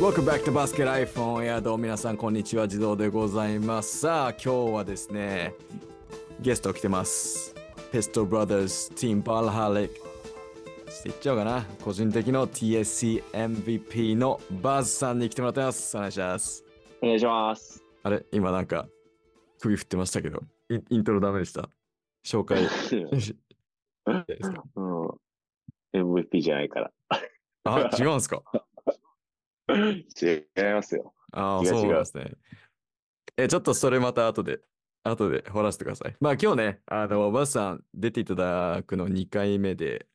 Welcome back to Basket on Air どうも皆さんこんにちは。自動でございます。さあ今日はですねゲスト来てます。ペストブラザーズチームバルハリックしていっちゃおうかな。個人的の TSC MVP のバズさんに来てもらってます。お願いします。お願いします。あれ？今なんか首振ってましたけどイントロダメでした？紹介。うん、MVP じゃないから。あ違うんですか？違いますよ。ああ、そうなんですね。え、ちょっとそれまた後で、後で掘らせてください。まあ今日ね、あの、バスさん出ていただくの2回目で、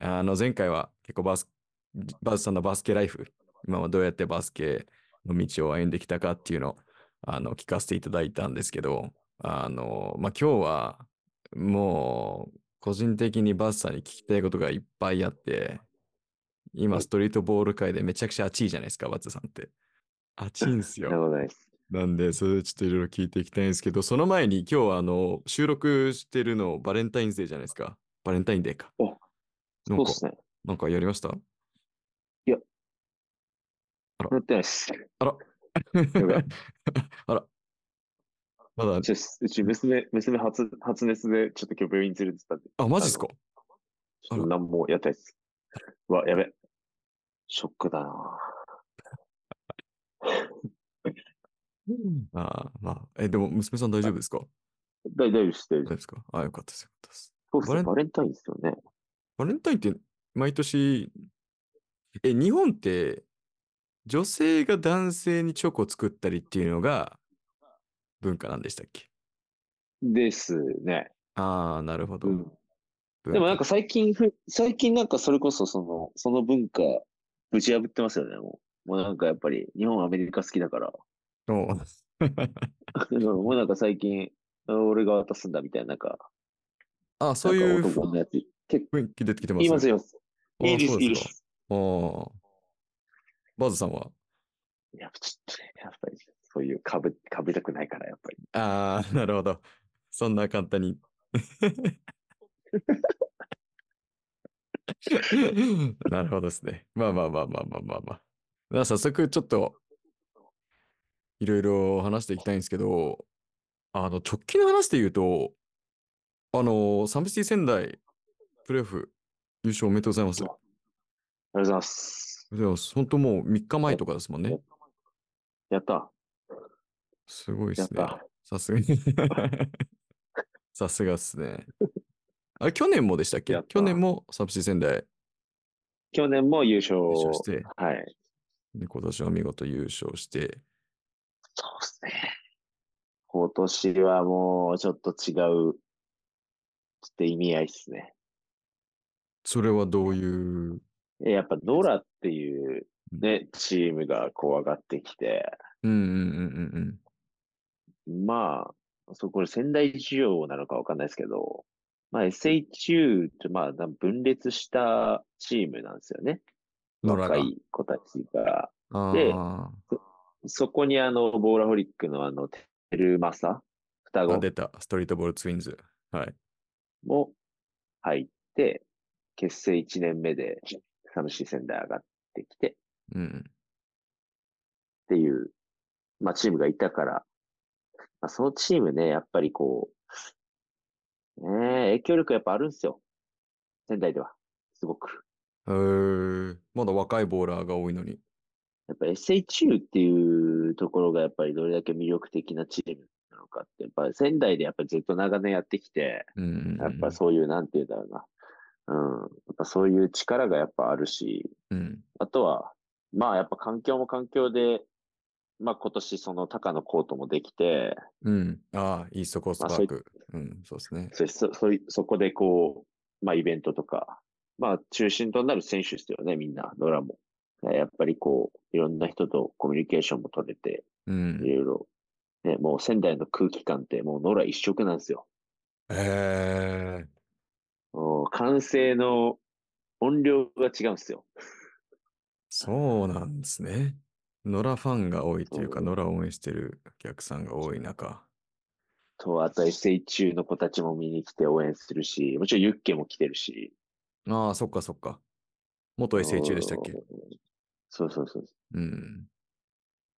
あの、前回は結構バス、バスさんのバスケライフ、今はどうやってバスケの道を歩んできたかっていうのを、あの、聞かせていただいたんですけど、あの、まあ今日は、もう、個人的にバスさんに聞きたいことがいっぱいあって、今、ストリートボール界でめちゃくちゃ熱いじゃないですか、バツさんって。熱いんですよな。んで、それちょっといろいろ聞いていきたいんですけど、その前に今日はあの収録してるのバレンタインデーじゃないですか。バレンタインデーか。そうっ、すね。なんかやりました？乗ってないっす。あら。あら。まだ、うち娘、娘発、発熱で、ちょっと今日病院連れてったんで、あ、マジっすか？ちょっと何もやったやつ。うわ、やべ。ショックだな あーまあ、え、でも娘さん大丈夫ですか？大丈夫です、大丈夫で。すすか？あ、よかったです。よかったです。そうっすね。バレンタインですよね。バレンタインって毎年、え、日本って女性が男性にチョコを作ったりっていうのが文化なんでしたっけ？ですね。ああ、なるほど。うん。文でもなんか化最近ふ、最近なんかそれこそその、その文化、ぶち破ってますよね、もう。もうなんかやっぱり、日本、アメリカ好きだから。おう もうなんか最近、俺が渡すんだみたいな、なんか、あ、そういうなんか男のやつ、結構雰囲気出てきてます言いますよ。あいいです、いいです。バズさんは？やっぱちょっとね、やっぱり、そういうかぶ、かぶりたくないから、やっぱり。ああ、なるほど。そんな簡単に。なるほどですね。まあまあまあまあまあまあまあ。では早速ちょっといろいろ話していきたいんですけど、あの直近の話で言うと、あの、サムシティ仙台プレーオフ優勝おめでとうございます。ありがとうございます。がとうございます。本当もう3日前とかですもんね。やった。すごいですね。さすがに。さすがっすね。あれ、去年もでしたっけ？去年もサブシー仙台去年も優勝。して、はい。で今年は見事優勝して、そうですね。今年はもうちょっと違う、ちょっと意味合いですね。それはどういう、えやっぱノラっていうね、チームがこう上がってきて、うんうんうんうんまあ、そこで仙台仕様なのかわかんないですけど、まあ SHU とまあ分裂したチームなんですよね。若い子たちが。あであそこにあの、ボーラホリックのあの、テルマサ、双あ、子出た。ストリートボールツインズ。はい。も入って、結成1年目で、サムシー仙台上がってきてうん。っていう、まあチームがいたから、まあそのチームね、やっぱりこう、ねえ影響力やっぱあるんですよ。仙台では。すごく。へーまだ若いボーラーが多いのに。やっぱ SHU っていうところがやっぱりどれだけ魅力的なチームなのかって、やっぱり仙台でやっぱりずっと長年やってきて。やっぱそういう、なんて言うんだろうな。うん。やっぱそういう力がやっぱあるし、うん。あとは、まあやっぱ環境も環境で、まあ今年その高野コートもできて、うん。ああ、イーストコースパーク。うん、そうですね。そそそこでこう、まあイベントとか、まあ中心となる選手ですよね、みんな、ドラも。やっぱりこう、いろんな人とコミュニケーションも取れて、うんい。ろいろ、ね、もう仙台の空気感ってもう野良一色なんですよ。へえ。もう歓声の音量が違うんですよ。そうなんですね。野良ファンが多いというか、野良を応援してるお客さんが多い中。と、あと SH の子たちも見に来て応援するし、もちろんユッケも来てるし。ああ、そっかそっか。元 SHU でしたっけ？うんそうそうそう。うん。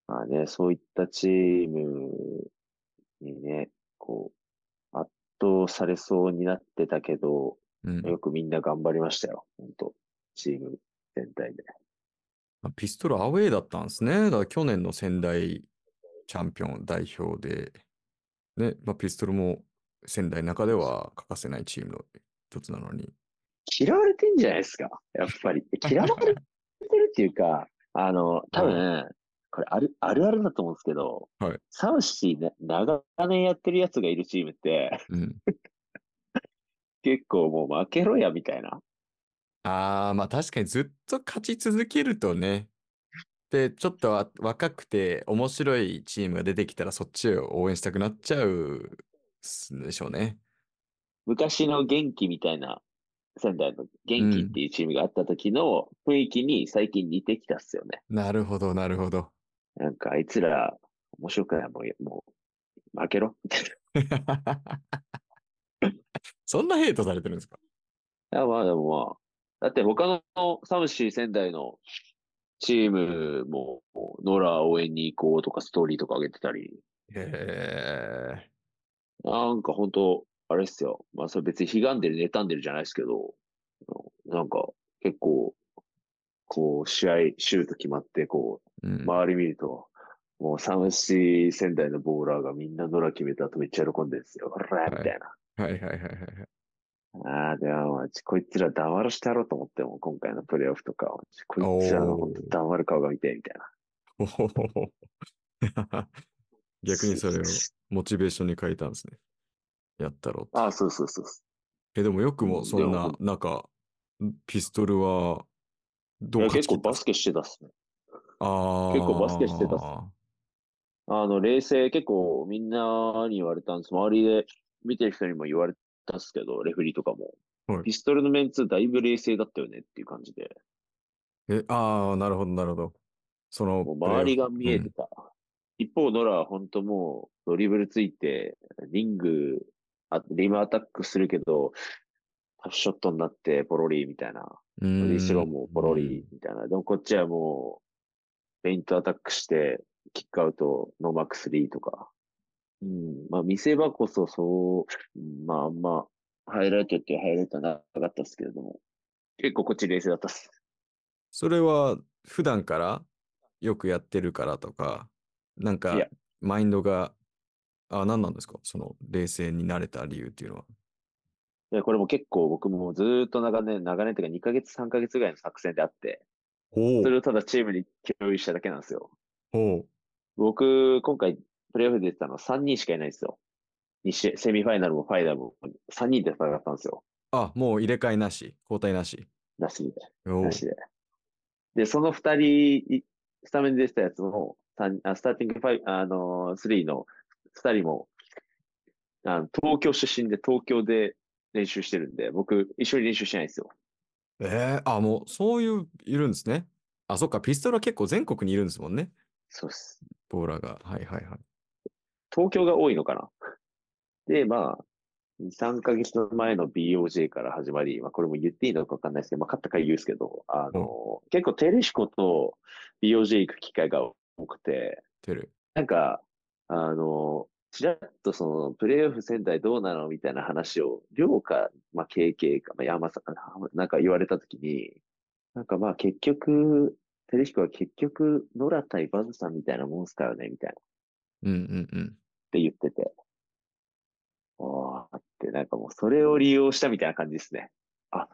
まあね、そういったチームにね、こう、圧倒されそうになってたけど、うん。よくみんな頑張りましたよ。本当チーム全体で。まあピストルアウェーだったんですね。だから去年の仙台チャンピオン代表で、ね、まあ、ピストルも仙台の中では欠かせないチームの一つなのに。嫌われてんじゃないですか。やっぱり。嫌われてるっていうか、あの、多分、これある、あるあるだと思うんですけど、はいサウシーね、長年やってるやつがいるチームって、うん。結構もう負けろや、みたいな。ああ、まあ確かにずっと勝ち続けるとね。で、ちょっとわ若くて面白いチームが出てきたらそっちを応援したくなっちゃうでしょうね。昔の元気みたいな、仙台の元気っていうチームがあった時の雰囲気に最近似てきたっすよね。なるほど、なるほど。なんかあいつら面白くないもう、もう負けろみたいな。そんなヘイトされてるんですか？いや、まあでもまあ、だって他のサムシー仙台のチームも、ノラ応援に行こうとかストーリーとか上げてたり、へえ。なんか本当あれっすよ。まあそれ別に悲願でる、妬んでるじゃないですけど、なんか結構、こう試合、シュート決まって、こうんう、周り見ると、もうサムシー仙台のボーラーがみんなノラ決めた後めっちゃ喜んでるんですよ。ほらみたいな。はいはいはいはいはい。ああ、でも、まあこいつら黙らしてやろうと思っても、今回のプレイオフとかは、こいつらの本当黙る顔が見て、みたいな。逆にそれをモチベーションに変えたんですね。やったろうって。ああ、そうそうそう。え、でもよくもそんななんか、ピストルは、どいう結構バスケしてたっすね。ああ。結構バスケしてたっすあの、冷静、結構みんなに言われたんです。周りで見てる人にも言われたっすけど、レフェリーとかも。はいピストルのメンツだいぶ冷静だったよねっていう感じで。え、ああ、なるほど、なるほど。その、もう周りが見えてうんた。一方、ノラは本当もうドリブルついて、リング、あリムアタックするけど、タフショットになってポロリみたいな。うーんフリースローもポロリみたいな。でもこっちはもう、ペイントアタックして、キックアウト、ノーマークスリーとか。うん。まあ見せ場こそそう、うんまああんま、ハイライトっていうハイライトはなかったですけれども、結構こっち冷静だったっす。それは普段からよくやってるからとか、なんかいやマインドが、あ、何なんですか？その冷静になれた理由っていうのは。で、これも結構僕もずーっと長年、長年っていうか2ヶ月、3ヶ月ぐらいの作戦であって、ほそれをただチームに共有しただけなんですよ。ほ僕、今回、プレイオフで出てたのは3人しかいないんですよ。2試合セミファイナルもファイナルも3人で戦ったんですよ。う。あ、もう入れ替えなし、交代なし。なしで。なしで。で、その2人、いスタメンで出てたやつも、三あスターティングファイ、あのー、3の2人も、あの東京出身で東京で練習してるんで、僕、一緒に練習してないんですよ。えー、あ、もうそういう、いるんですね。あ、そっか、ピストルは結構全国にいるんですもんね。そうです。ボーラーが。はいはいはい。東京が多いのかな？で、まあ、2、3ヶ月前の BOJ から始まり、まあ、これも言っていいのか分かんないですけど、まあ、勝ったから言うんですけど、あの、結構テレシコと BOJ 行く機会が多くて、テル。なんか、あの、ちらっとその、プレイオフ仙台どうなのみたいな話を、両か、まあ、KK か、まあ、山さんかな、なんか言われたときに、なんかまあ結局、テレシコは結局、ノラ対バズさんみたいなもんすからね、みたいな。うんうんうん。って言ってて。おーって、なんかもうそれを利用したみたいな感じですね。あ、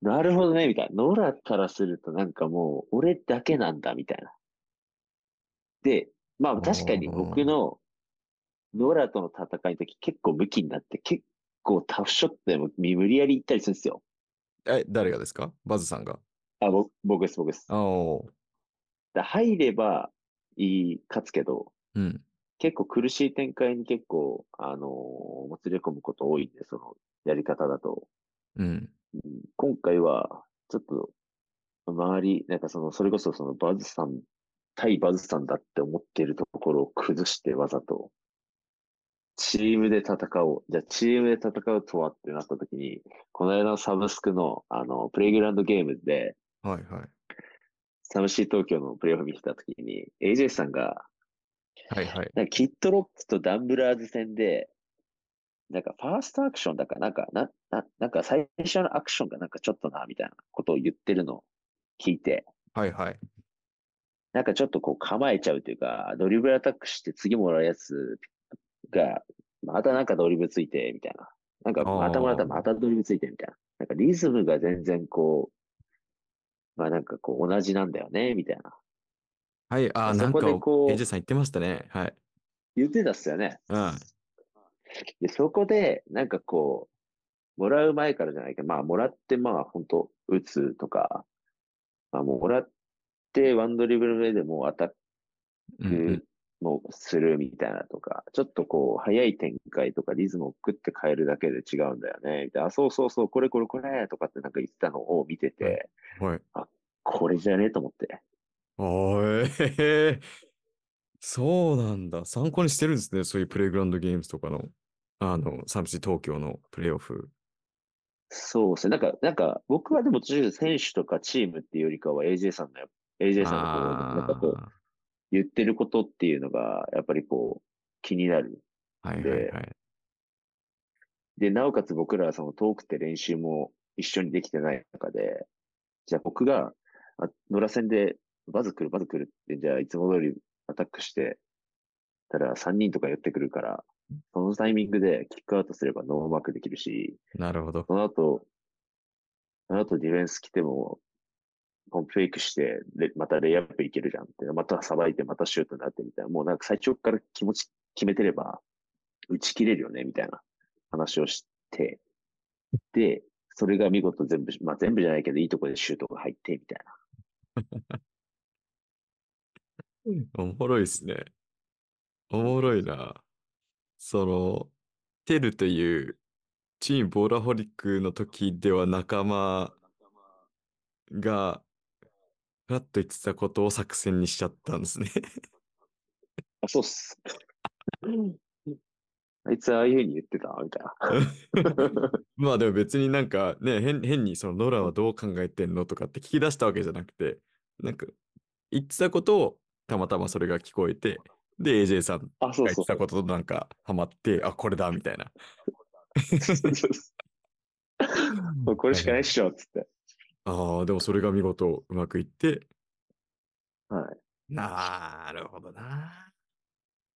なるほどね、みたいな。ノラからするとなんかもう、俺だけなんだ、みたいな。で、まあ確かに僕のノラとの戦いの時結構武器になって、結構タフショットでも無理やり行ったりするんですよ。え、誰がですか？バズさんが。あ、僕僕です、僕です。あおう。だ入ればいい、勝つけど、うん。結構苦しい展開に結構、あのーもつれ込むこと多いんで、そのやり方だと。うん。うん今回は、ちょっと、周り、なんかその、それこそそのバズさん、対バズさんだって思っているところを崩してわざと、チームで戦おう。じゃあチームで戦うとはってなった時に、この間のサブスクの、あの、プレイグラウンドゲームで、はいはい。サムシー東京のプレイオフ見てたときに、AJ さんが、はいはい。なんかキッドロックとダンブラーズ戦で、なんかファーストアクションだか、なんか、な、な、なんか最初のアクションがなんかちょっとな、みたいなことを言ってるのを聞いて、はいはい。なんかちょっとこう構えちゃうというか、ドリブルアタックして次もらうやつが、またなんかドリブルついて、みたいな。なんかまたもらったらまたドリブルついて、みたいな。なんかリズムが全然こう、まあなんかこう同じなんだよね、みたいな。はい、あー、そこなんか、でこう AJ さん言ってましたね。はい。言ってたっすよね。うん。で、そこで、なんかこう、もらう前からじゃないけど、まあ、もらって、まあ、本当打つとか、まあ、もらって、ワンドリブル目でもうアタッうんうんクもするみたいなとか、ちょっとこう、早い展開とかリズムをグって変えるだけで違うんだよね。みたいな、あそうそうそう、これこれこれとかってなんか言ってたのを見てて、はい。これじゃね？えと思って。おーえー、そうなんだ。参考にしてるんですね。そういうプレイグラウンドゲームズとかの、あの、サムシ東京のプレイオフ。そうですね。なんか、なんか、僕はでも、選手とかチームっていうよりかは AJ さんの、AJ さんのこう、なんかこう、あ言ってることっていうのが、やっぱりこう、気になる。ーはいはいではい。で、なおかつ僕らはその遠くて練習も一緒にできてない中で、じゃあ僕が、あ野良戦でバズ来る、バズ来るって、じゃあいつも通りアタックして、たら3人とか寄ってくるから、そのタイミングでキックアウトすればノーマークできるし、なるほど。その後、その後ディフェンス来ても、ポンプフェイクして、レまたレイアップいけるじゃんって、またさばいて、またシュートになってみたいな、もうなんか最初から気持ち決めてれば、打ち切れるよね、みたいな話をして、で、それが見事全部、まあ全部じゃないけど、いいところでシュートが入って、みたいな。おもろいですね。おもろいな。その、テルというチームボーラホリックの時では仲間が、ふらっと言ってたことを作戦にしちゃったんですね。あ、そうっす。あいつああいうふうに言ってたみたいな。まあでも別になんかね、変変にそのノラはどう考えてんのとかって聞き出したわけじゃなくて、なんか言ってたことをたまたまそれが聞こえて、で AJ さんあ、そうそうが言ってたこととなんかハマって、あ、これだみたいな。もうこれしかないっしょ、つって。ああ、でもそれが見事うまくいって、はい。なるほどな。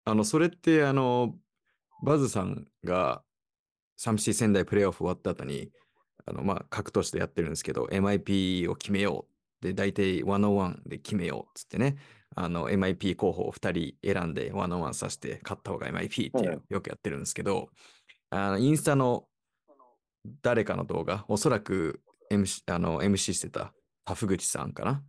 あの、それって、あの、バズさんが、サムシー仙台プレイオフ終わった後に、あの、まあ、格としてやってるんですけど、MIP を決めよう。で、大体101で決めようっつってね、あの、MIP 候補を2人選んで101させて、勝った方が MIP ってい。うよくやってるんですけど、あの、インスタの誰かの動画、おそらく MC, あの MC してたタフ口さんかな？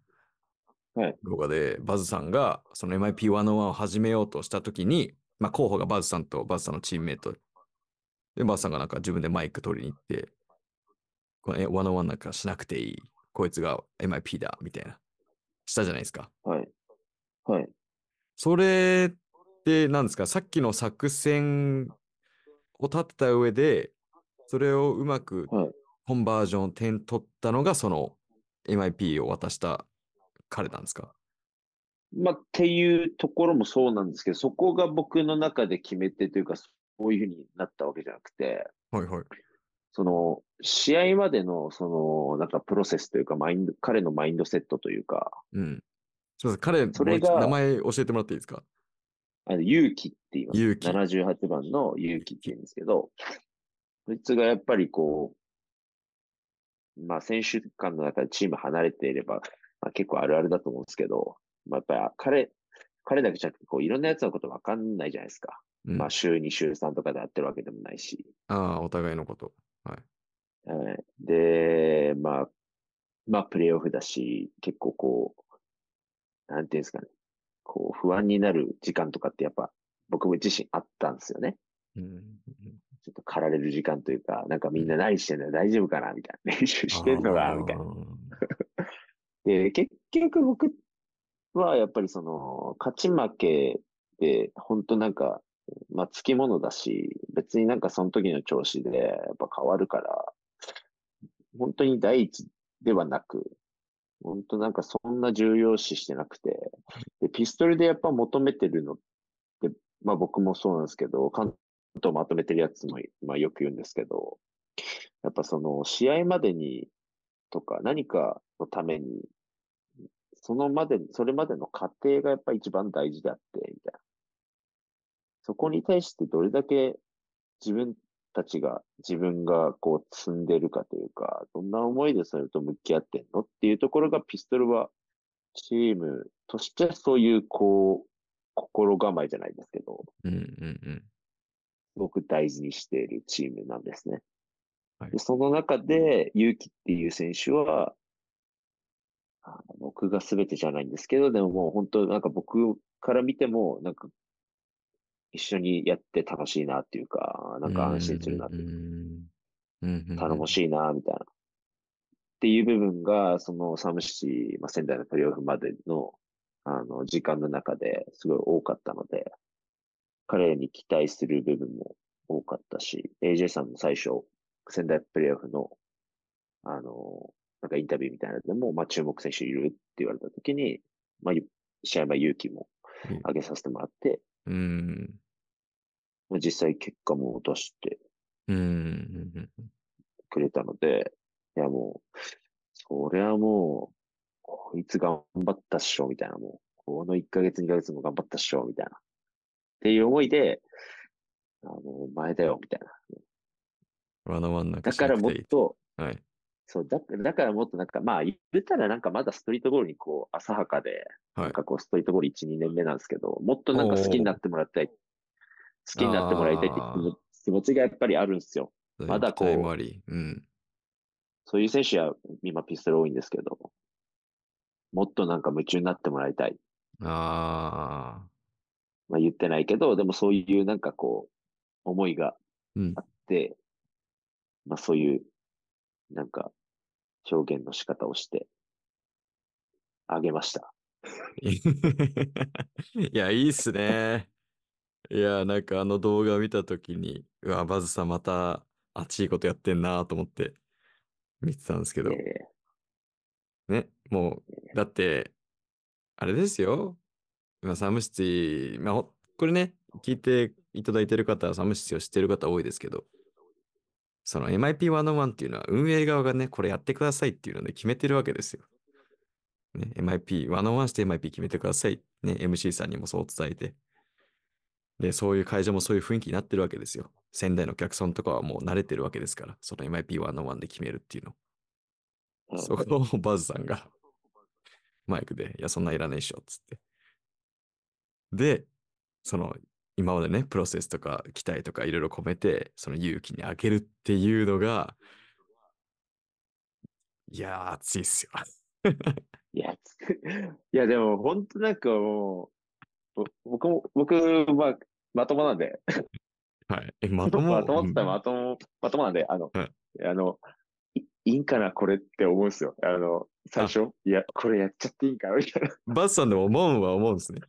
はい。動画でバズさんがその MIP101 を始めようとしたときに、まあ、候補がバズさんとバズさんのチームメイト。でバズさんがなんか自分でマイク取りに行ってこのえ101なんかしなくていい。こいつが MIP だみたいな。したじゃないですか。はい。はい。それって何ですか？さっきの作戦を立てた上でそれをうまくはい。コンバージョン点取ったのがその MIP を渡した彼なんですか？まあ、っていうところもそうなんですけど、そこが僕の中で決め手というか、そういうふうになったわけじゃなくて、はいはい。その、試合までの、その、なんかプロセスというか、マインド、彼のマインドセットというか、うん。すみません、彼、それがもう一度名前教えてもらっていいですか？あの、勇気って言います。勇気78番の勇気って言うんですけど、そいつがやっぱりこう、まあ選手間の中でチーム離れていれば、まあ、結構あるあるだと思うんですけど、まあやっぱり彼、彼だけじゃなくて、こういろんなやつのことわかんないじゃないですか。うんまあ週2、週3とかでやってるわけでもないし。ああ、お互いのこと。はい。はいで、まあ、まあプレイオフだし、結構こう、なんていうんですかね。こう不安になる時間とかってやっぱ僕も自身あったんですよね。うん。ちょっと駆られる時間というか、なんかみんな何してんだよ大丈夫かな？みたいな。練習してんのか？みたいな。な。で、結局僕はやっぱりその、勝ち負けで、本当なん。か、まあ、つきものだし、別になん。かその時の調子でやっぱ変わるから、本当に第一ではなく、本当なんかそんな重要視してなくて、で、ピストルでやっぱ求めてるのって、まあ僕もそうなんですけど、関東まとめてるやつも、まあよく言うんですけど、やっぱその試合までにとか何かのために、そのまで、それまでの過程がやっぱ一番大事であって、みたいな。そこに対してどれだけ自分たちが、自分がこう積んでるかというか、どんな思いでそれと向き合ってんのっていうところがピストルはチームとしてそういうこう、心構えじゃないですけど、うんうんうん。すごく大事にしているチームなんですね。はいでその中で、勇気っていう選手は、あの僕が全てじゃないんですけど、でももう本当なんか僕から見ても、なんか一緒にやって楽しいなっていうか、なんか安心するなっていうか。頼もしいな、みたいな。っていう部分が、そのサムシティ、まあ、仙台のプレーオフまでの、あの、時間の中ですごい多かったので、彼に期待する部分も多かったし、AJ さんも最初、仙台プレーオフの、あの、なんかインタビューみたいなのでも、まあ、注目選手いるって言われたときに、まあ、ゆ試合前勇気もうん上げさせてもらって、うん。まあ、実際結果も出して。くれたので、いやもう、それはもう、こいつ頑張ったっしょ、みたいな、もう、この1ヶ月、2ヶ月も頑張ったっしょ、みたいな。っていう思いで、あの、前だよ、みたいな。だからもっと、はい。そう、だだからもっとなんか、まあ、言ったらなんかまだストリートボールにこう、浅はかで、はいなんかこう、ストリートボール1、2年目なんですけど、もっとなんか好きになってもらいたい。好きになってもらいたいって気持ちがやっぱりあるんですよ。まだこう。うん。そういう選手は今ピストル多いんですけど、もっとなんか夢中になってもらいたい。ああ。まあ言ってないけど、でもそういうなんかこう、思いがうんあ。って、まあそういう、なんか、表現の仕方をして、あげました。いや、いいっすね。いや、なんかあの動画を見たときに、うわ、バズさんまた熱いことやってんなと思って見てたんですけど、えね、もう、だって、あれですよ。今、サムシティ、まあ、ほこれね、聞いていただいてる方はサムシティを知ってる方多いですけど、その MIP101 っていうのは運営側がね、これやってくださいっていうので決めてるわけですよ。ね、MIP101 して MIP 決めてください。ね、MC さんにもそう伝えて。で、そういう会場もそういう雰囲気になってるわけですよ。仙台のお客さんとかはもう慣れてるわけですから、その MIP101 で決めるっていうの。えそこを バズさんがマイクで、いや、そんなんいらねえっしょ、つって。で、その、今までね、プロセスとか期待とかいろいろ込めて、その勇気にあげるっていうのが、いやー、熱いっすよ。いや、ついやでも本当なんかもう、ぼ僕も、僕、まあ、まともなんで、はい。え、まとも？まともって言ったらうんまとも、まともなんで、あの、はいあの、いいいんかな、これって思うんですよ。あの、最初、いや、これやっちゃっていいんかな、みたいな。バズさんでも思うんは思うんですね。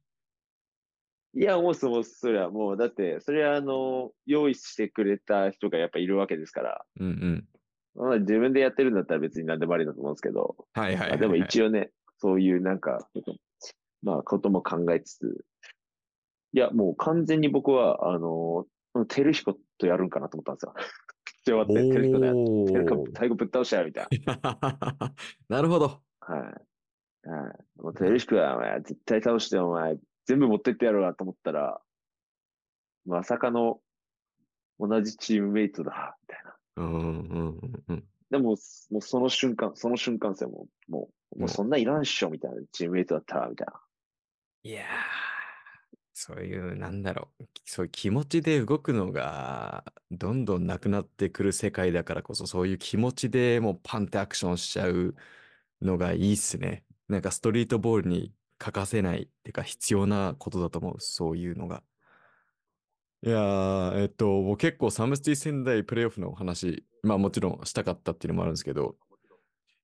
いや、思うっす、思うっす、それはもう、だって、それはあの、用意してくれた人がやっぱいるわけですから、うんうん。まあ、自分でやってるんだったら別に何でもありだと思うんですけど、はいはいはい、でも一応ね、そういうなんか、まあ、ことも考えつつ、いや、もう完全に僕は、あの、テルヒコとやるんかなと思ったんですよ。終わって、テルヒコで、おテルヒコー最後ぶっ倒したよ、みたいな るほど。な。はい。はい。もうテルヒコは、お前、絶対倒して、お前、全部持ってってやるわと思ったら、まさかの同じチームメイトだ、みたいな。うんうんうんうん。でも、もうその瞬間、その瞬間ですよ、もう、もう、もうそんないらんっしょ、みたいな、チームメイトだったら、みたいな。いやー、そういう、なんだろう、そういう気持ちで動くのが、どんどんなくなってくる世界だからこそ、そういう気持ちでもうパンってアクションしちゃうのがいいっすね。なんかストリートボールに欠かせないっていうか必要なことだと思う、そういうのが。いやー、えっと、僕結構サムスティ仙台プレーオフの話、まあもちろんしたかったっていうのもあるんですけど、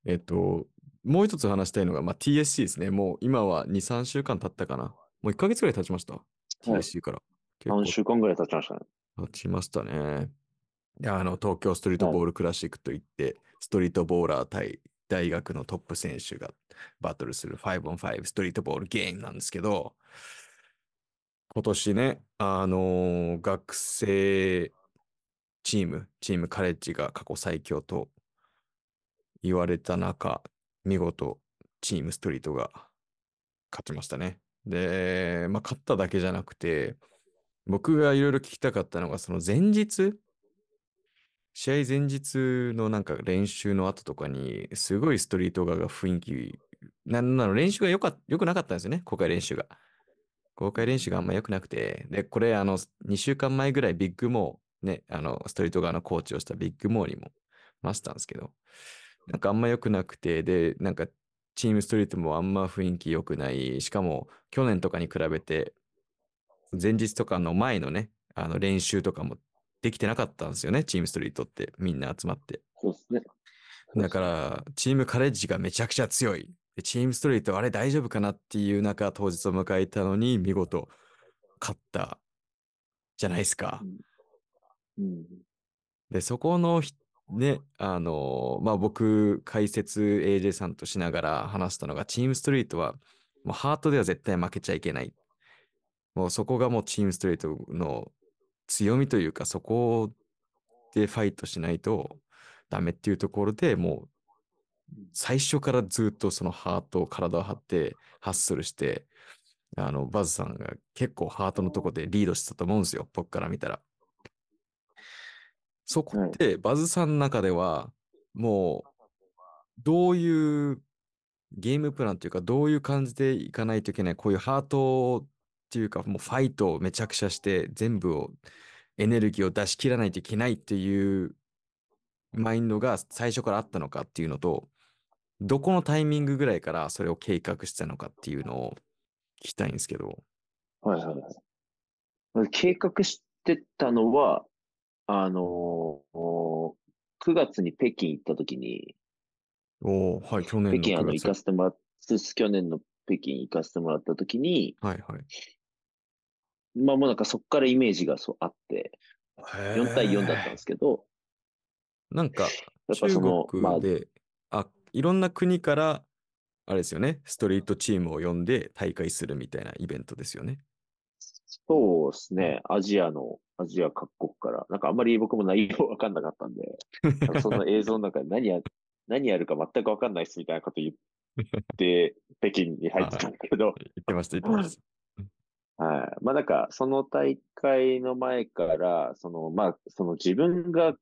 えっと、もう一つ話したいのが、まあ、TSC ですね。もう今は2、3週間経ったかな。もう1ヶ月ぐらい経ちました。TSC から。結構3週間ぐらい経ちましたね。経ちましたね。いや、あの、東京ストリートボールクラシックといって、ストリートボーラー対大学のトップ選手がバトルする 5on5 ストリートボールゲームなんですけど、今年ね、あのー学生チーム、チームカレッジが過去最強と言われた中、見事チームストリートが勝ちましたね。で、まあ、勝っただけじゃなくて、僕がいろいろ聞きたかったのが、その前日、試合前日のなんか練習の後とかに、すごいストリート側が雰囲気、なんなの練習が良か良くなかったんですよね、公開練習が。公開練習があんま良くなくて、で、これ、あの、2週間前ぐらいビッグモー、ね、あの、ストリート側のコーチをしたビッグモーにも話したんですけど、なんかあんま良くなくて、で、なんかチームストリートもあんま雰囲気良くない、しかも去年とかに比べて、前日とかの前のね、あの練習とかもできてなかったんですよね、チームストリートってみんな集まって。そうですね。だから、チームカレッジがめちゃくちゃ強い。でチームストリート、あれ大丈夫かなっていう中、当日を迎えたのに、見事、勝ったじゃないですか。うん。で、そこのひ、ね、あのまあ、僕、解説 AJ さんとしながら話したのが、チームストリートは、もうハートでは絶対負けちゃいけない。もうそこがもうチームストリートの強みというか、そこでファイトしないとダメっていうところでもう、最初からずっとそのハート、体を張ってハッスルして、あの、バズさんが結構ハートのとこでリードしてたと思うんですよ、僕から見たら。そこって、バズさんの中では、もう、どういうゲームプランというか、どういう感じでいかないといけない、こういうハートっていうか、もうファイトをめちゃくちゃして、全部を、エネルギーを出し切らないといけないっていうマインドが最初からあったのかっていうのと、どこのタイミングぐらいからそれを計画してたのかっていうのを聞きたいんですけど。はいはいはい。計画してたのは、あのー、9月に北京行った時に、おおはい、去年の9北京あの行月。かせてもらっ去年の北京行かせてもらった時に、はいはい。まあもうなんかそこからイメージがそうあって、4対4だったんですけど、なんか、中その、まあ国、で、あ、いろんな国から、あれですよね、ストリートチームを呼んで大会するみたいなイベントですよね。そうですね、アジアの、アジア各国から、なんかあんまり僕も内容 わかんなかったんで、なんかその映像の中で 何や、何やるか全くわかんないっすみたいなこと言って、北京に入ってたんだけど、言ってました、言ってました。はい。まあなんか、その大会の前から、その、まあ、その自分が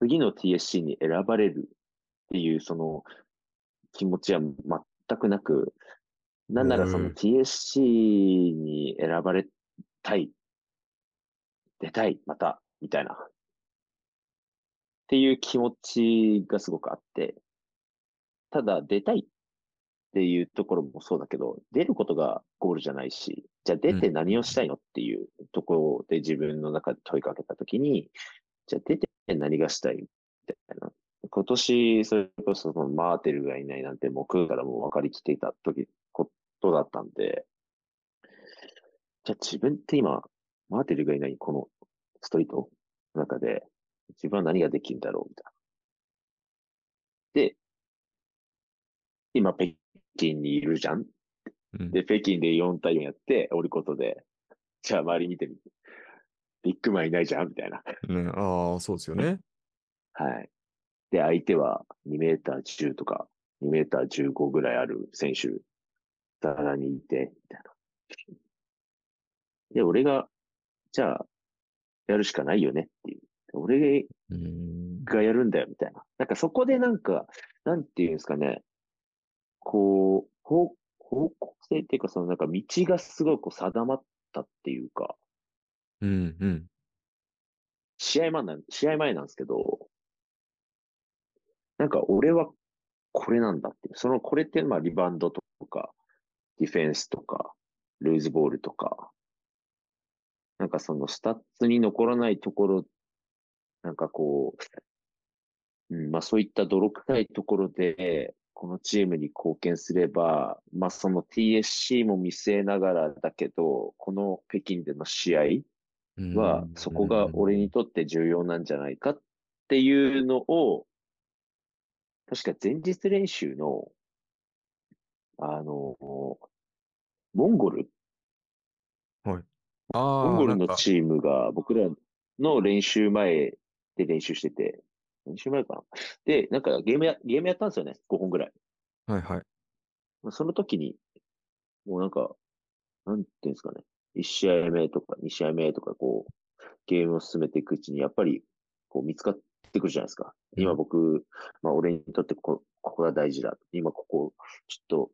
次の TSC に選ばれるっていう、その気持ちは全くなく、なんならそのうん TSC に選ばれたい、出たい、また、みたいな。っていう気持ちがすごくあって、ただ出たいっていうところもそうだけど、出ることがゴールじゃないし、じゃあ出て何をしたいのっていうところで自分の中で問いかけたときに、じゃあ出て何がしたいみたいな。今年、それこそそのマーテルがいないなんてもう9月からもう分かりきっていた時、ことだったんで、じゃあ自分って今、マーテルがいないこのストリートの中で、自分は何ができるんだろうみたいな。で、今北京にいるじゃんうんで、北京で4対4やって、降ることで、じゃあ周り見てみて。ビッグマンいないじゃんみたいな。ね、ああ、そうですよね。はい。で、相手は2メーター10とか、2メーター15ぐらいある選手、ざらにいて、みたいな。で、俺が、じゃあ、やるしかないよねっていう。俺うん。がやるんだよ、みたいな。なんかそこでなんか、なんていうんですかね、こう、方方向性っていうか、そのなんか道がすごいこう定まったっていうか、うん、うん。試合前なん、試合前なんですけど、なんか俺はこれなんだっていう。そのこれってまあリバウンドとか、ディフェンスとか、ルーズボールとか、なんかそのスタッツに残らないところ、なんかこう、うん、まあそういった泥臭いところで、このチームに貢献すれば、まあその TSC も見据えながらだけど、この北京での試合、はうん、そこが俺にとって重要なんじゃないかっていうのを、確か前日練習の、あの、モンゴルモンああ、ゴルのチームが僕らの練習前で練習してて、練習前かなで、なんかゲームや、ゲームやったんですよね。5本ぐらい。はいはい。まあその時に、もうなんか、なんていうんですかね。1試合目とか2試合目とかこう、ゲームを進めていくうちに、やっぱり、こう見つかってくるじゃないですか。うん今僕、まあ俺にとってこここが大事だ。今ここ、ちょっと、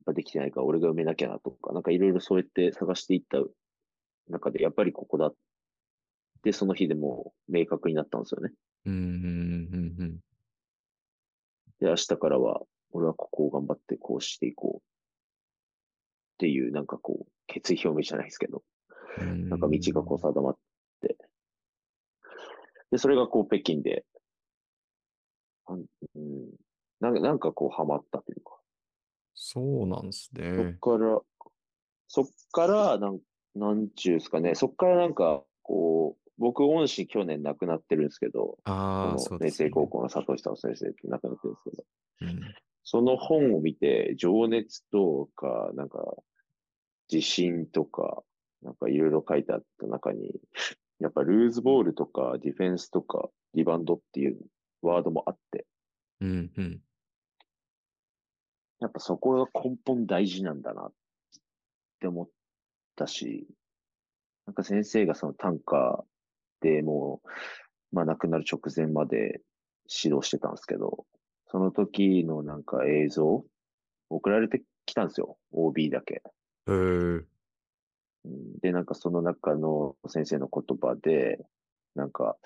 やっぱできてないから俺が埋めなきゃなとか、なんかいろいろそうやって探していった中で、やっぱりここだって、その日でもう明確になったんですよね。うん、うん、うん、うん。で、明日からは、俺はここを頑張ってこうしていこう。っていう、なんかこう、決意表明じゃないですけど、うんなんか道がこう定まって、で、それがこう北京で、うん、なんかなんかこうハマったというか、そうなんですそっね。から、そっから、なん、なんちゅうですかね、そっからなんか、こう、僕、恩師去年亡くなってるんですけど、ああ、そうですね。星高校の佐藤久夫先生って亡くなってるんですけど、うん。その本を見て、情熱とか、なんか、自信とか、なんかいろいろ書いてあった中に、やっぱルーズボールとか、ディフェンスとか、リバウンドっていうワードもあって、うん、うん。やっぱそこが根本大事なんだなって思ったし、なんか先生がその短歌でもう、まあ亡くなる直前まで指導してたんですけど、その時のなんか映像、送られてきたんですよ。OB だけ。で、なんかその中の先生の言葉で、なんか、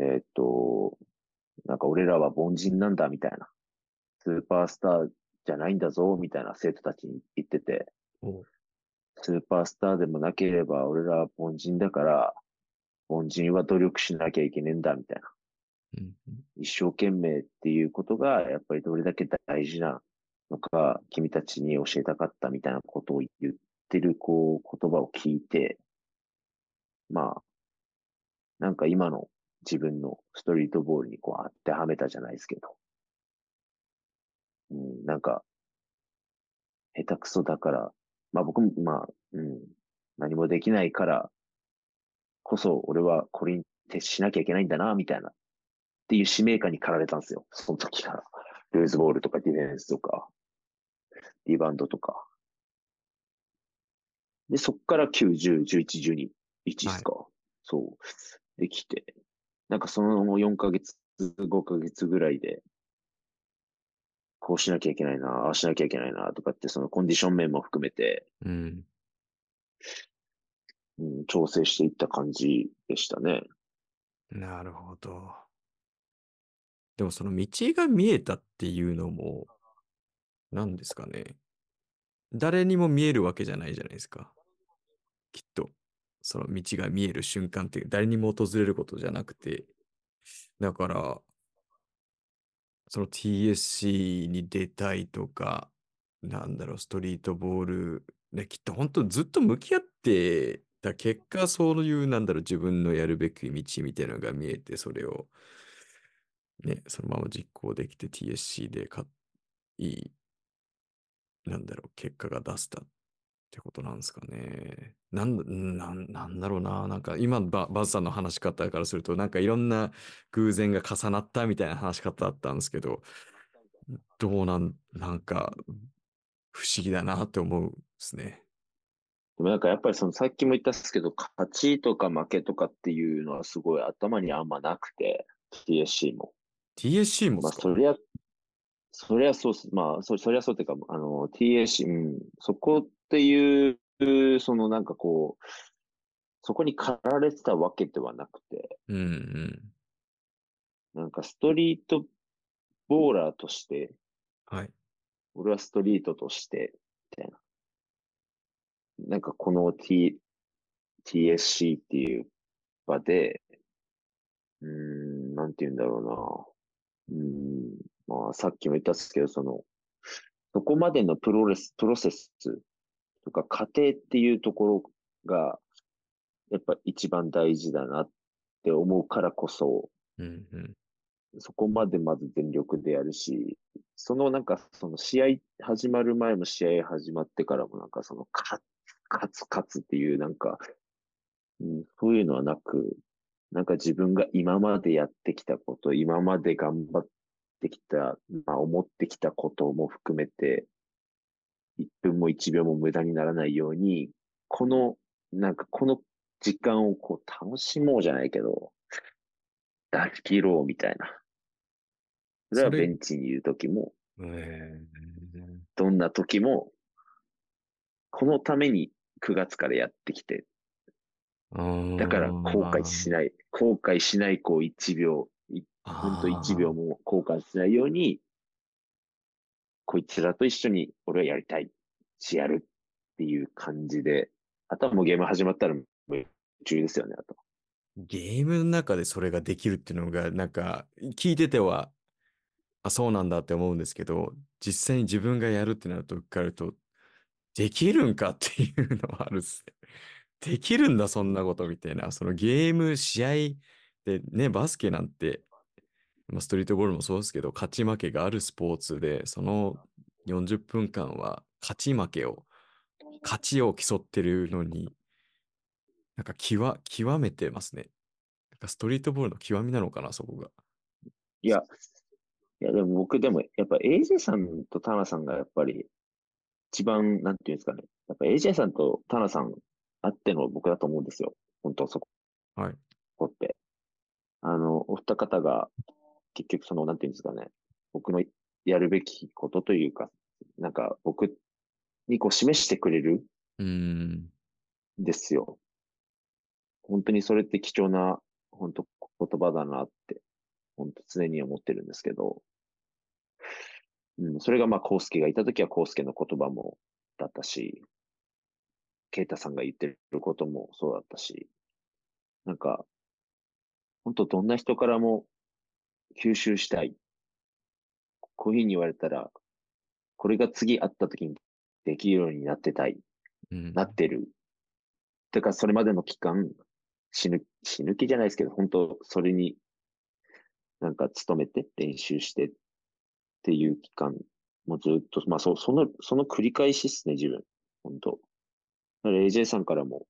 えーっと、なんか俺らは凡人なんだみたいな。スーパースターじゃないんだぞみたいな生徒たちに言ってて、おスーパースターでもなければ俺らは凡人だから、凡人は努力しなきゃいけねえんだみたいな。うん、一生懸命っていうことがやっぱりどれだけ大事なのか、君たちに教えたかったみたいなことを言ってるこう言葉を聞いて、まあ、なんか今の自分のストリートボールにこう当てはめたじゃないですけど、うん、なんか、下手くそだから、まあ僕も、まあ、うん、何もできないからこそ俺はこれに徹しなきゃいけないんだな、みたいなっていう使命感に駆られたんですよ。その時から。ルーズボールとかディフェンスとか、リバウンドとか。で、そっから9、10、11、12、1ですか。そう。できて。なんかその4ヶ月、5ヶ月ぐらいで、こうしなきゃいけないな、ああしなきゃいけないな、とかって、そのコンディション面も含めて、うん。うん、調整していった感じでしたね。なるほど。でもその道が見えたっていうのも、何ですかね。誰にも見えるわけじゃないじゃないですか。きっと。その道が見える瞬間って誰にも訪れることじゃなくて。だから、その TSC に出たいとか、なんだろう、ストリートボール、ね、きっと本当ずっと向き合ってた結果、そういう、なんだろう、自分のやるべき道みたいなのが見えて、それを、ね、そのまま実行できて TSC でかいい、なんだろう、結果が出せたってことなんですかね。なんだ、なんなんだろうな。なんか今バ、バズさんの話し方からすると、なんかいろんな偶然が重なったみたいな話し方だったんですけど、どうなん、なんか、不思議だなって思うんですね。でもなんかやっぱりそのさっきも言ったんですけど、勝ちとか負けとかっていうのはすごい頭にあんまなくて、TSC も。TSC もまあそりゃ、そりゃそうっす。まあそ、そりゃそうっていうか、あの、TSC、うん、そこっていう、そのなんかこう、そこに駆られてたわけではなくて、うんうん。なんかストリートボーラーとして、はい。俺はストリートとして、みたいな。なんかこの T、TSC っていう場で、うーん、なんて言うんだろうな。うーん、まあさっきも言ったんですけど、その、そこまでのプロレス、プロセスとか過程っていうところが、やっぱ一番大事だなって思うからこそ、うんうん。そこまでまず全力でやるし、そのなんか、その試合始まる前も試合始まってからもなんかその勝つ、勝つ、勝つっていうなんか、うん、そういうのはなく、なんか自分が今までやってきたこと、今まで頑張ってきた、まあ思ってきたことも含めて、1分も1秒も無駄にならないように、この、なんかこの時間をこう楽しもうじゃないけど、出し切ろうみたいな。それはベンチにいるときも、えどんな時も、このために9月からやってきて、ー、だから後悔しい。ない、後悔しないこう1秒、いほんと1秒も後悔しないように、こいつらと一緒に俺はやりたいしやるっていう感じで、あとはもうゲーム始まったら夢中ですよね、あと。ゲームの中でそれができるっていうのが、なんか、聞いてては、あ、そうなんだって思うんですけど、実際に自分がやるってなると、受かると、できるんかっていうのはあるっす。できるんだ、そんなことみたいな。そのゲーム、試合でね、バスケなんて、まあストリートボールもそうですけど、勝ち負けがあるスポーツで、その40分間は勝ち負けを、勝ちを競ってるのに、なんか極極めてますね。なんかストリートボールの極みなのかな、そこが。いや、いやでも僕でもやっぱ AJ さんとタナさんがやっぱり一番、なんていうんですかね。やっぱ AJ さんとタナさんあっての僕だと思うんですよ。本当そはい。こって。あの、お二方が結局その、なんていうんですかね。僕のやるべきことというか、なんか僕にこう示してくれるん。んですよ。本当にそれって貴重な、本当言葉だなって、本当常に思ってるんですけど、うん、それがまあ、コウスケがいたときはコウスケの言葉もだったし、ケイタさんが言ってることもそうだったし、なんか、本当どんな人からも吸収したい。こういうふうに言われたら、これが次会ったときにできるようになってたい。うんなってる。てか、それまでの期間、死ぬ、死ぬ気じゃないですけど、本当それに、なんか努めて、練習してっていう期間、もうずっと、まあ、そその、その繰り返しですね、自分。本当だから AJ さんからも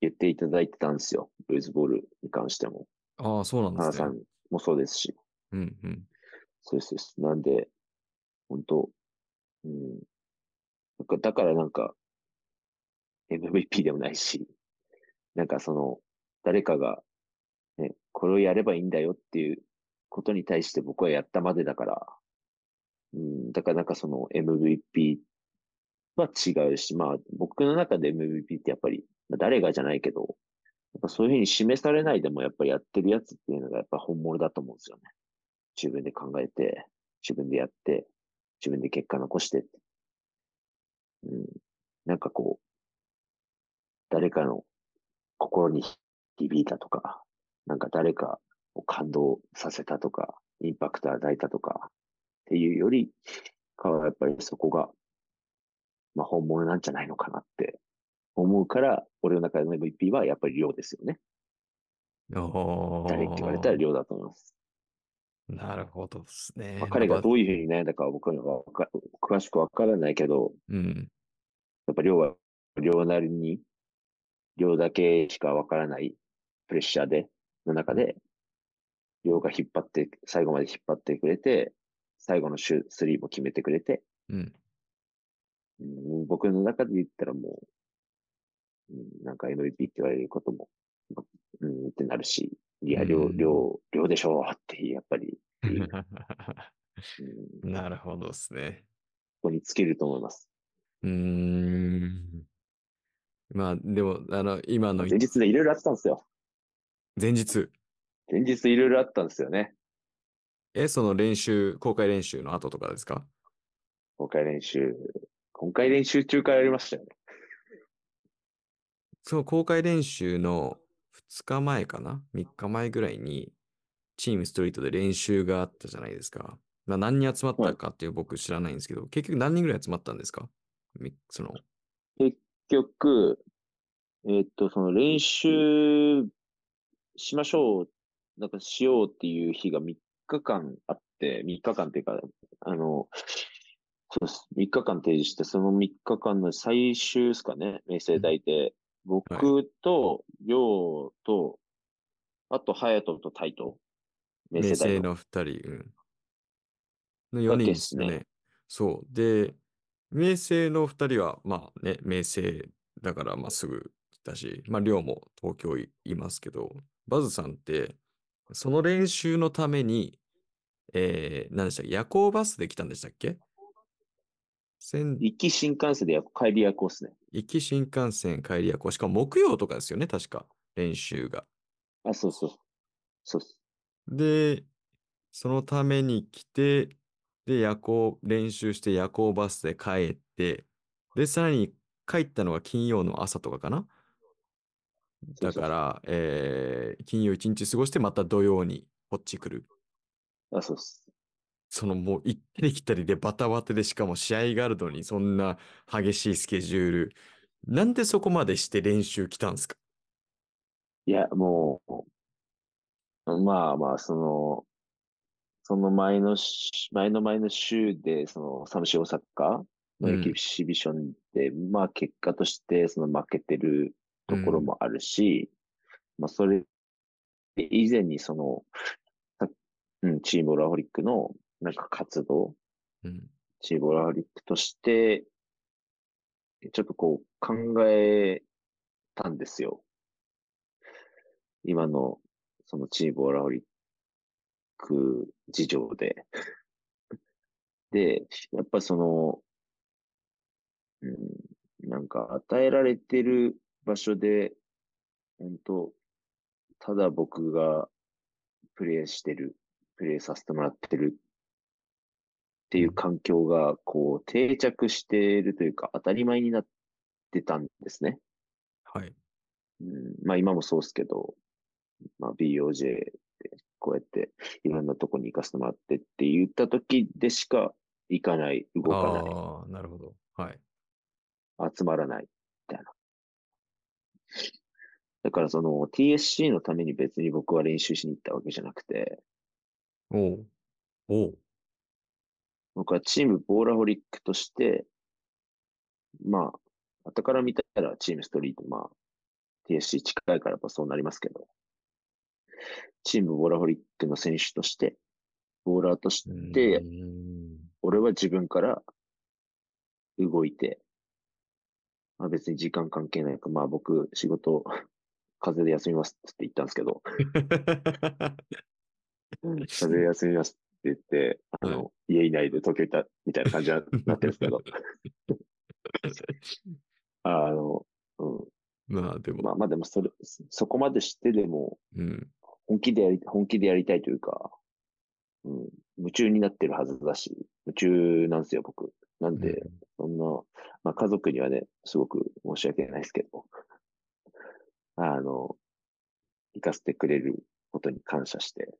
言っていただいてたんですよ。ルイズボールに関しても。ああ、そうなんですね。原さんもそうですし。うんうん。そうですそうです。なんで、本当うん。なんかだからなんか、MVP でもないし、なんかその、誰かが、ね、これをやればいいんだよっていうことに対して僕はやったまでだから、うん、だからなんかその MVP は違うし、まあ僕の中で MVP ってやっぱり、まあ誰がじゃないけど、やっぱそういうふうに示されないでもやっぱりやってるやつっていうのがやっぱ本物だと思うんですよね。自分で考えて、自分でやって、自分で結果残して。うん。なんかこう、誰かの心に響いたとか、なんか誰かを感動させたとか、インパクト与えたとか、っていうよりかはやっぱりそこが、まあ本物なんじゃないのかなって思うから、俺の中での MVP はやっぱり量ですよね。お誰って言われたら量だと思います。なるほどですね。まあ、彼がうどういうふうに悩んだかは僕にはわか詳しくわからないけど、うん。やっぱ量は量なりに、量だけしかわからないプレッシャーで、の中で、量が引っ張って、最後まで引っ張ってくれて、最後のシュスリーも決めてくれて、うん。うん、僕の中で言ったらもう、うん、なんか MVP って言われることも、うん、ってなるし、いや、量、うん量、量でしょうって、やっぱり、うん、こなるほどですね。こに尽きると思います。うーん。まあ、でも、あの、今の前日でいろいろあったんですよ。前日、前日いろいろあったんですよね。え、その練習、公開練習の後とかですか？公開練習、今回練習中からやりましたよね。その公開練習の2日前かな ?3 日前ぐらいに、チームストリートで練習があったじゃないですか。まあ、何人集まったかっていう僕知らないんですけど、結局何人ぐらい集まったんですか？みその、結局、えーっと、その練習しましょう、なんかしようっていう日が3日間あって、3日間っていうか、あの、そうです。3日間提示して、その3日間の最終ですかね、明星大で、僕と、りょうと、あと、隼人とタイト。明明星大の。星の2人、うん。の4人ですね。そう。で、明星の2人は、まあね、明星だからまあすぐ来たし、まあ、亮も東京いいますけど、バズさんって、その練習のために、えー、何でしたっけ？夜行バスで来たんでしたっけ？仙行き新幹線でや帰り夜行っすね。行き新幹線帰り夜行。しかも木曜とかですよね、確か。練習が。あ、そうそう。そうっす。で、そのために来て、で、夜行、練習して夜行バスで帰って、で、さらに帰ったのが金曜の朝とかかなそうそうだから、えー金曜一日過ごして、また土曜にこっち来る。あ、そうっす。そのもう行ったり来たりでバタバタで、しかも試合があるのにそんな激しいスケジュール。なんでそこまでして練習来たんですか？いや、もう、まあまあ、その、その前のし、前の前の週で、その、サムシ大阪のエキシビションで、まあ結果として、その負けてるところもあるし、まあそれ以前にその、さうん、チームオラホリックのなんか活動、うん。チームオラホリックとして、ちょっとこう考えたんですよ。今のそのチームオラホリック事情で。で、やっぱその、うん、なんか与えられてる場所で、本当ただ僕がプレイしてる、プレイさせてもらってるっていう環境が、こう、定着しているというか、当たり前になってたんですね。はい。うん、まあ今もそうですけど、まあ BOJ でこうやっていろんなとこに行かせてもらってって言った時でしか行かない、動かない、ああ、なるほど。はい。集まらない、みたいな。だからその TSC のために別に僕は練習しに行ったわけじゃなくて、おう。おう。僕はチームボーラホリックとして、まあ、後から見たらチームストリート、まあ、TSC 近いからやっぱそうなりますけど、チームボーラホリックの選手として、ボーラーとしうて、俺は自分から動いて、まあ別に時間関係ないから、まあ僕仕事、風邪で休みますって言ったんですけど、風邪で休みます言って、あの、家いないで東京行ったみたいな感じになってるんですけど、あの、うん、まあでも、まあまあでもそれ、そこまでしてでも、うん。本気でやり、本気でやりたいというか、うん、夢中になってるはずだし、夢中なんですよ、僕。なんで、そんな、まあ家族にはね、すごく申し訳ないですけど、あの、行かせてくれることに感謝して、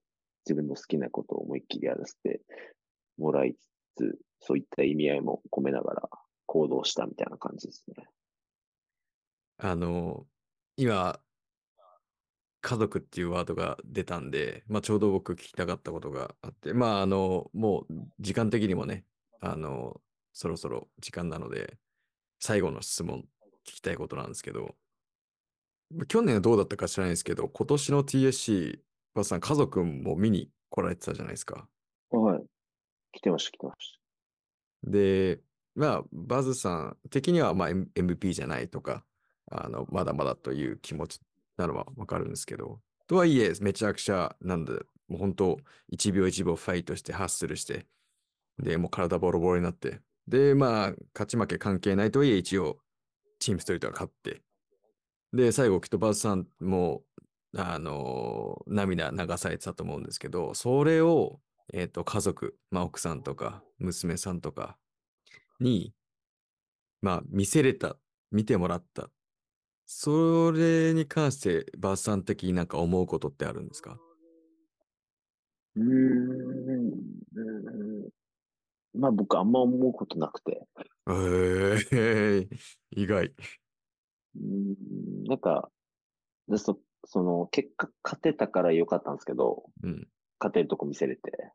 自分の好きなことを思いっきりやらせてもらいつつ、そういった意味合いも込めながら行動したみたいな感じですね。あの、今、家族っていうワードが出たんで、まあ、ちょうど僕聞きたかったことがあって、まあ、あの、もう時間的にもね、あの、そろそろ時間なので、最後の質問聞きたいことなんですけど、去年はどうだったか知らないですけど、今年の TSC、バスさん、家族も見に来られてたじゃないですか。はい。来てました、来てましで、まあ、バズさん的には、まあ、M- MVP じゃないとか、あの、まだまだという気持ちなのはわかるんですけど、とはいえ、めちゃくちゃ、なんだ、もう本当、1秒1秒ファイトして、ハッスルして、で、もう体ボロボロになって、で、まあ、勝ち負け関係ないとはいえ、一応、チームストリートが勝って、で、最後、きっとバズさんも、あの涙流されてたと思うんですけど、それを、えっ、と、家族、まあ、奥さんとか、娘さんとかに、まあ、見せれた、見てもらった。それに関して、バースさん的になんか思うことってあるんですか？た。うーん。まあ僕あんま思うことなくて。えー、意外。うーんなんか、でそ、その、結果勝てたから良かったんですけど、うん。勝てるとこ見せれて、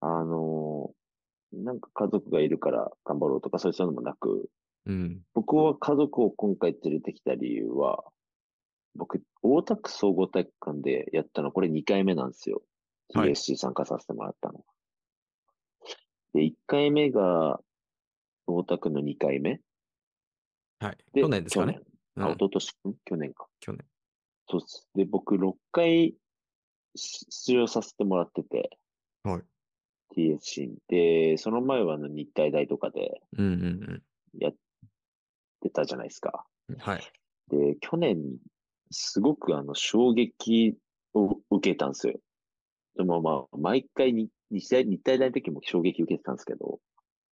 あのーなんか家族がいるから頑張ろうとかそういうのもなく、うん。僕は家族を今回連れてきた理由は、僕、大田区総合体育館でやったの、これ2回目なんですよ。はい TSC 参加させてもらったの。で、1回目が大田区の2回目。はい。で、去年ですかね。去年あ、うん一昨年、ん去年か。去年。そうっす。で、僕6回し出場させてもらってて、はい。TSC に。で、その前はあの日体大とかでうんうんやってたじゃないですか。うん。はい。で、去年、すごくあの、衝撃を受けたんですよ。でもまあ、毎回に日大、日体大の時も衝撃受けてたんですけど、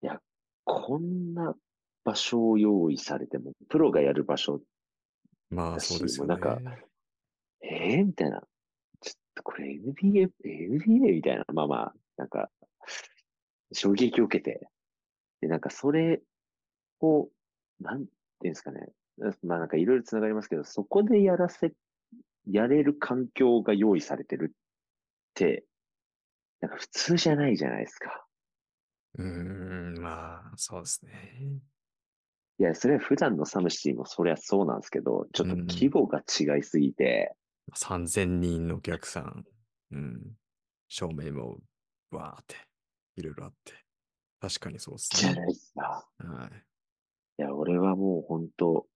いや、こんな場所を用意されても、プロがやる場所、まあそうですよね。なんえー、みたいな。ちょっとこれ NBA、NBA みたいな。まあまあ、なんか、衝撃を受けて、で、なんかそれを、なんていうんですかね。まあなんかいろいろつながりますけど、そこでやらせ、やれる環境が用意されてるって、なんか普通じゃないじゃないですか。うーん、まあそうですね。いや、それは普段のサムシティもそりゃそうなんですけど、ちょっと規模が違いすぎて、3000人のお客さん。うん。照明も、わーって、いろいろあって。確かにそうですね。じゃないですか。はい。いや、俺はもう本当、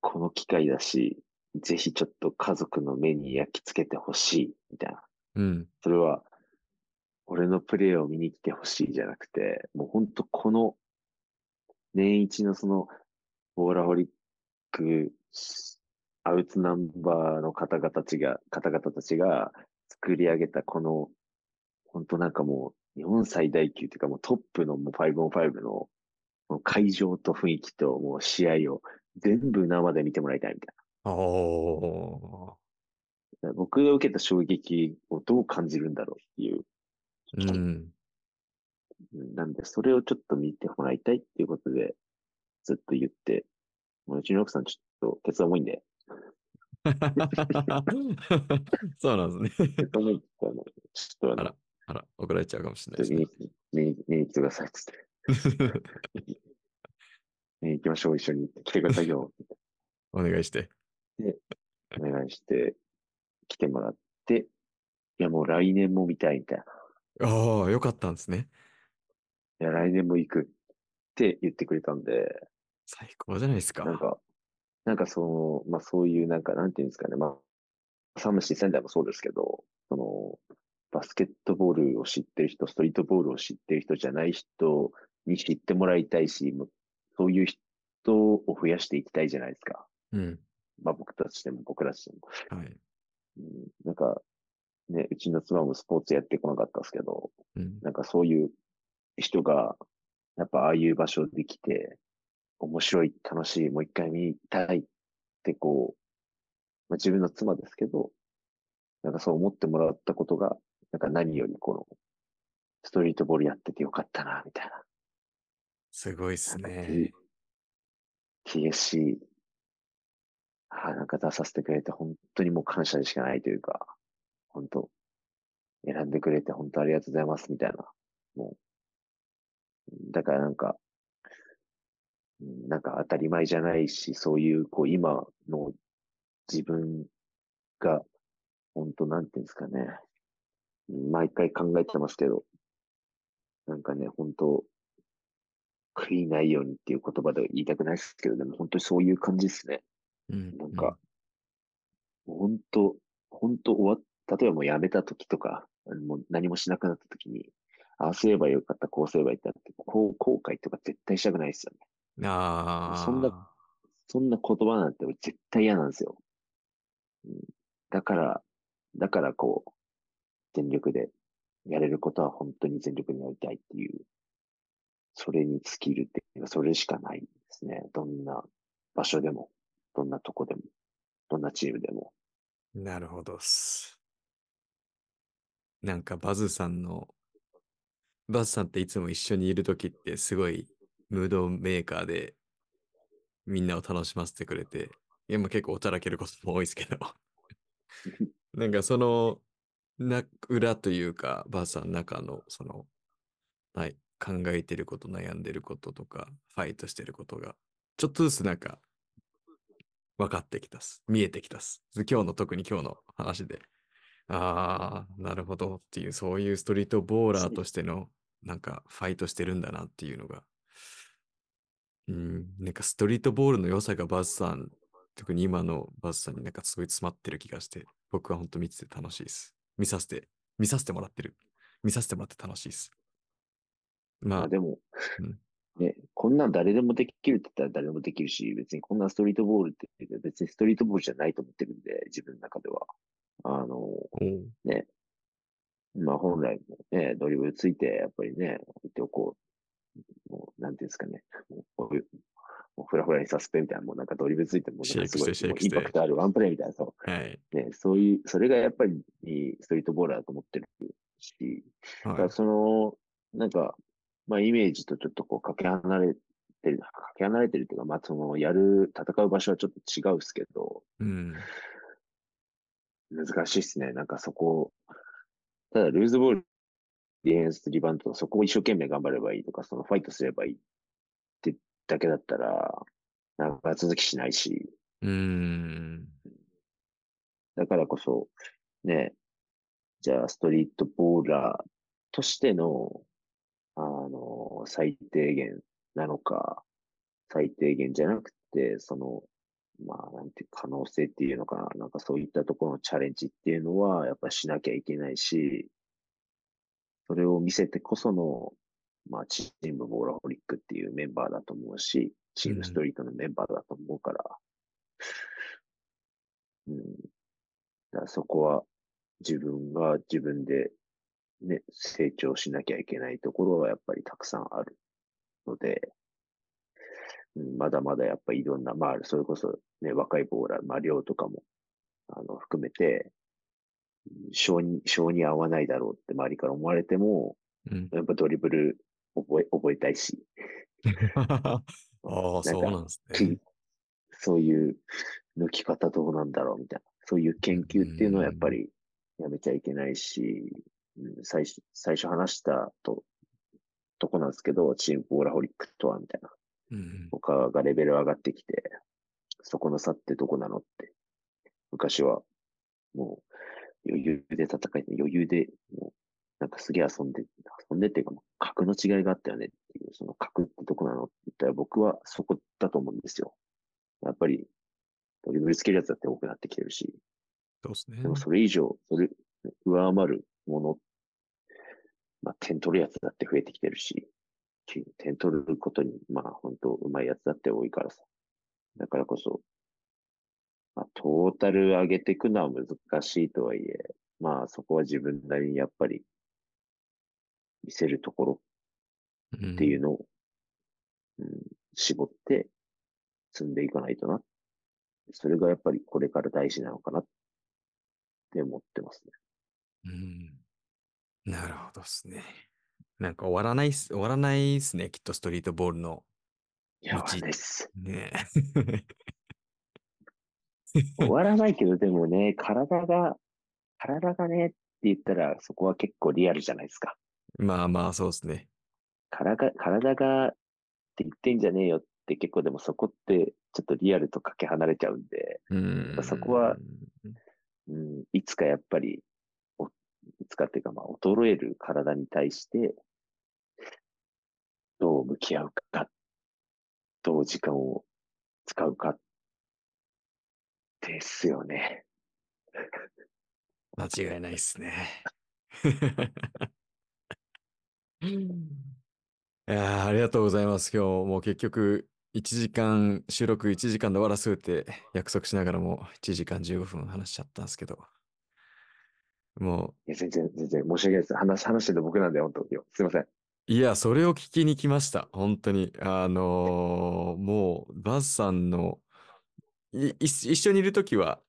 この機会だし、ぜひちょっと家族の目に焼き付けてほしい、みたいな。うん。それは、俺のプレーを見に来てほしいじゃなくて、もう本当この、年一のその、ボーラホリック、アウトナンバーの方々たちが、方々たちが作り上げたこの、本当なんかもう、日本最大級っていうかもうトップのもう 5on5 の、もう会場と雰囲気ともう試合を全部生で見てもらいたいみたいおな。僕が受けた衝撃をどう感じるんだろうっていう。ー。うん。うんなんで、それをちょっと見てもらいたいっていうことで、ずっと言って、もううちの奥さんちょっと、鉄重いんで、そうなんですね。ちょっとあらあら、怒られちゃうかもしれないですね。見に、来てくださいっつって。見に行きましょう、一緒に。来てくださいよ。お願いして。お願いして、来てもらって、いや、もう来年も見たいみたいな。ああ、よかったんですね。いや、来年も行くって言ってくれたんで、最高じゃないですか。なんか、なんかその、まあそういうなんか、なんていうんですかね、まあ、サムシ仙台もそうですけど、その、バスケットボールを知ってる人、ストリートボールを知ってる人じゃない人に知ってもらいたいし、そういう人を増やしていきたいじゃないですか。うん。まあ僕たちでも僕たちでも。はい。うん、なんか、ね、うちの妻もスポーツやってこなかったですけど、うん。なんかそういう人が、やっぱああいう場所で来て、面白い、楽しい、もう一回見たいってこう、まあ、自分の妻ですけど、なんかそう思ってもらったことが、なんか何よりこの、ストリートボールやっててよかったな、みたいな。すごいっすね。TSC、ああ、なんか出させてくれて本当にもう感謝でしかないというか、本当選んでくれて本当ありがとうございますみたいな。もう、だからなんか、うんなんか当たり前じゃないし、そういう、こう今の自分が、本当なんていうんですかね。毎回考えてますけど、なんかね、本当悔いないようにっていう言葉で言いたくないですけど、でも本当にそういう感じですね。うん。なんか、本当、本当終わっ、例えばもう辞めた時とか、もう何もしなくなった時に、ああすればよかった、こうすればいいんだって、こう後悔とか絶対したくないですよね。うん。ああ。そんなそんな言葉なんて俺絶対嫌なんですよ。うん、だから、だからこう、全力でやれることは本当に全力にやりたいっていう、それに尽きるっていうか、それしかないですね。どんな場所でも、どんなとこでも、どんなチームでも。なるほどっす。なんかバズさんの、バズさんっていつも一緒にいるときってすごいムードメーカーでみんなを楽しませてくれて、いやまあ結構おちゃらけることも多いですけど、なんかそのな裏というか、バーサの中の、その、はい、考えてること、悩んでることとか、ファイトしてることが、ちょっとずつなんか、分かってきたっす。見えてきたっす。今日の、特に今日の話で、ああ、なるほどっていう、そういうストリートボーラーとしての、なんか、ファイトしてるんだなっていうのが、うん、なんかストリートボールの良さがバズさん、特に今のバズさんになんかすごい詰まってる気がして、僕は本当見てて楽しいです。見させて、見させてもらってる。見させてもらって楽しいです。まあ、まあでもうん、ね、こんなん誰でもできるって言ったら誰でもできるし、別にこんなストリートボールって別にストリートボールじゃないと思ってるんで、自分の中では。あの、ね、まあ本来もね、ドリブルついて、やっぱりね、相手をこう、もう、なんていうんですかね、もうこういうもうフラフラにさせてみたいな、もうなんかドリブルついて、もすごいインパクトあるワンプレーみたいな、そはい。う、ね、そういう、それがやっぱりストリートボーラーだと思ってるし、だからはい。その、なんか、まあイメージとちょっとこうかけ離れてる、かけ離れてるっていうか、まあその、やる、戦う場所はちょっと違うっすけど、うん。難しいっすね。なんかそこ、ただルーズボール、ディフェンス、リバウンド、そこを一生懸命頑張ればいいとか、そのファイトすればいいってだけだったら、なんか続きしないし、うーん。だからこそ、ね、じゃあストリートボーラーとしての、あの、最低限なのか、最低限じゃなくて、その、まあ、なんていう可能性っていうのかな、なんかそういったところのチャレンジっていうのは、やっぱりしなきゃいけないし、それを見せてこその、まあ、チームボーラホリックっていうメンバーだと思うし、チームストリートのメンバーだと思うから、うん。だからそこは自分が自分でね、成長しなきゃいけないところはやっぱりたくさんあるので、うん、まだまだやっぱりいろんな、まあ、それこそね、若いボーラー、まあ、量とかも、あの、含めて、性に、性に合わないだろうって周りから思われても、うん。やっぱドリブル覚え、覚えたいし、ああ、そうなんですね。そういう抜き方どうなんだろうみたいな、そういう研究っていうのはやっぱりやめちゃいけないし、うん、最初、最初話したと、とこなんですけど、チームボーラホリックとはみたいな。うん。他がレベル上がってきて、そこの差ってどこなのって。昔は、もう、余裕で戦い、余裕で、もう、なんかすげえ遊んで、遊んでっていうか、格の違いがあったよねっていう、その格ってどこなのって言ったら僕はそこだと思うんですよ。やっぱり、ドリブルつけるやつだって多くなってきてるし、そうですねで。もそれ以上、それ、上回るもの、まあ、点取るやつだって増えてきてるし、点取ることに、まあ、本当うまいやつだって多いからさ。だからこそ、まあ、トータル上げていくのは難しいとはいえ、まあ、そこは自分なりにやっぱり、見せるところっっていうのを、うん、絞って積んでいかないとな。それがやっぱりこれから大事なのかなって思ってますね。うん。なるほどですね。なんか終わらないっす、終わらないっすね、きっとストリートボールの。いや、わ道かんないっす。ね 終わらないけど、でもね、体が、体がねって言ったら、そこは結構リアルじゃないですか。まあまあ、そうですね。体が、体がって言ってんじゃねえよって結構でもそこってちょっとリアルとかけ離れちゃうんで、うん。そこはうん、いつかやっぱり、おいつかっていうかまあ衰える体に対して、どう向き合うか、どう時間を使うか、ですよね。間違いないっすね。いやーありがとうございます。今日もう結局1時間、収録1時間で終わらせて約束しながらも1時間15分話しちゃったんですけど、もいや、全然、全然申し訳ないです。話、話してるの僕なんで、本当に。すいません。う、いや、それを聞きに来ました。本当に。あのーもう、バズさんの、一緒にいるときは、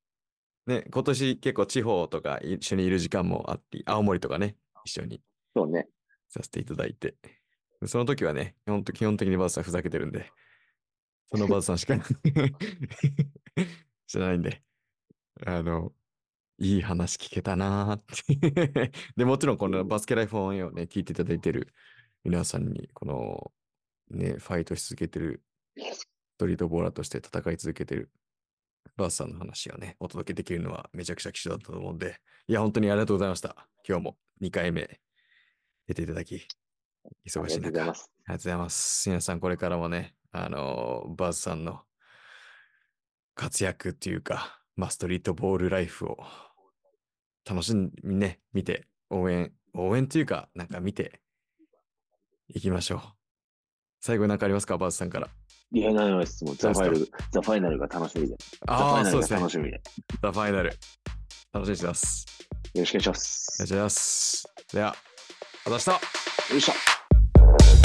ね、今年結構地方とか一緒にいる時間もあって、青森とかね、一緒にそうね。させていただいて。その時はね、基本基本的にバズさんふざけてるんで、そのバズさんしか 知らないんで、あの、いい話聞けたなーって。で、もちろんこのバスケライフオンエアをね、聞いていただいてる皆さんに、このね、ファイトし続けてるストリートボーラーとして戦い続けてるバースさんの話をね、お届けできるのはめちゃくちゃ貴重だったと思うんで、いや、本当にありがとうございました。今日も2回目出ていただき、あ忙しい中。りがとうございます。ありがとうございます。皆さん、これからもね、あのーバズさんの活躍っていうか、まあ、ストリートボールライフを楽しんでね、見て、応援、応援というか、なんか見ていきましょう。最後に何かありますか、バズさんから。いや、ないです。もうザ・ファイル、ザ・ファイナルが楽しみで。ああ、そうですね。が楽しみで。よザ・ファイナル。楽しみにしてます。ろしくお願いしまお願いす。します。では、また明日よいしょ。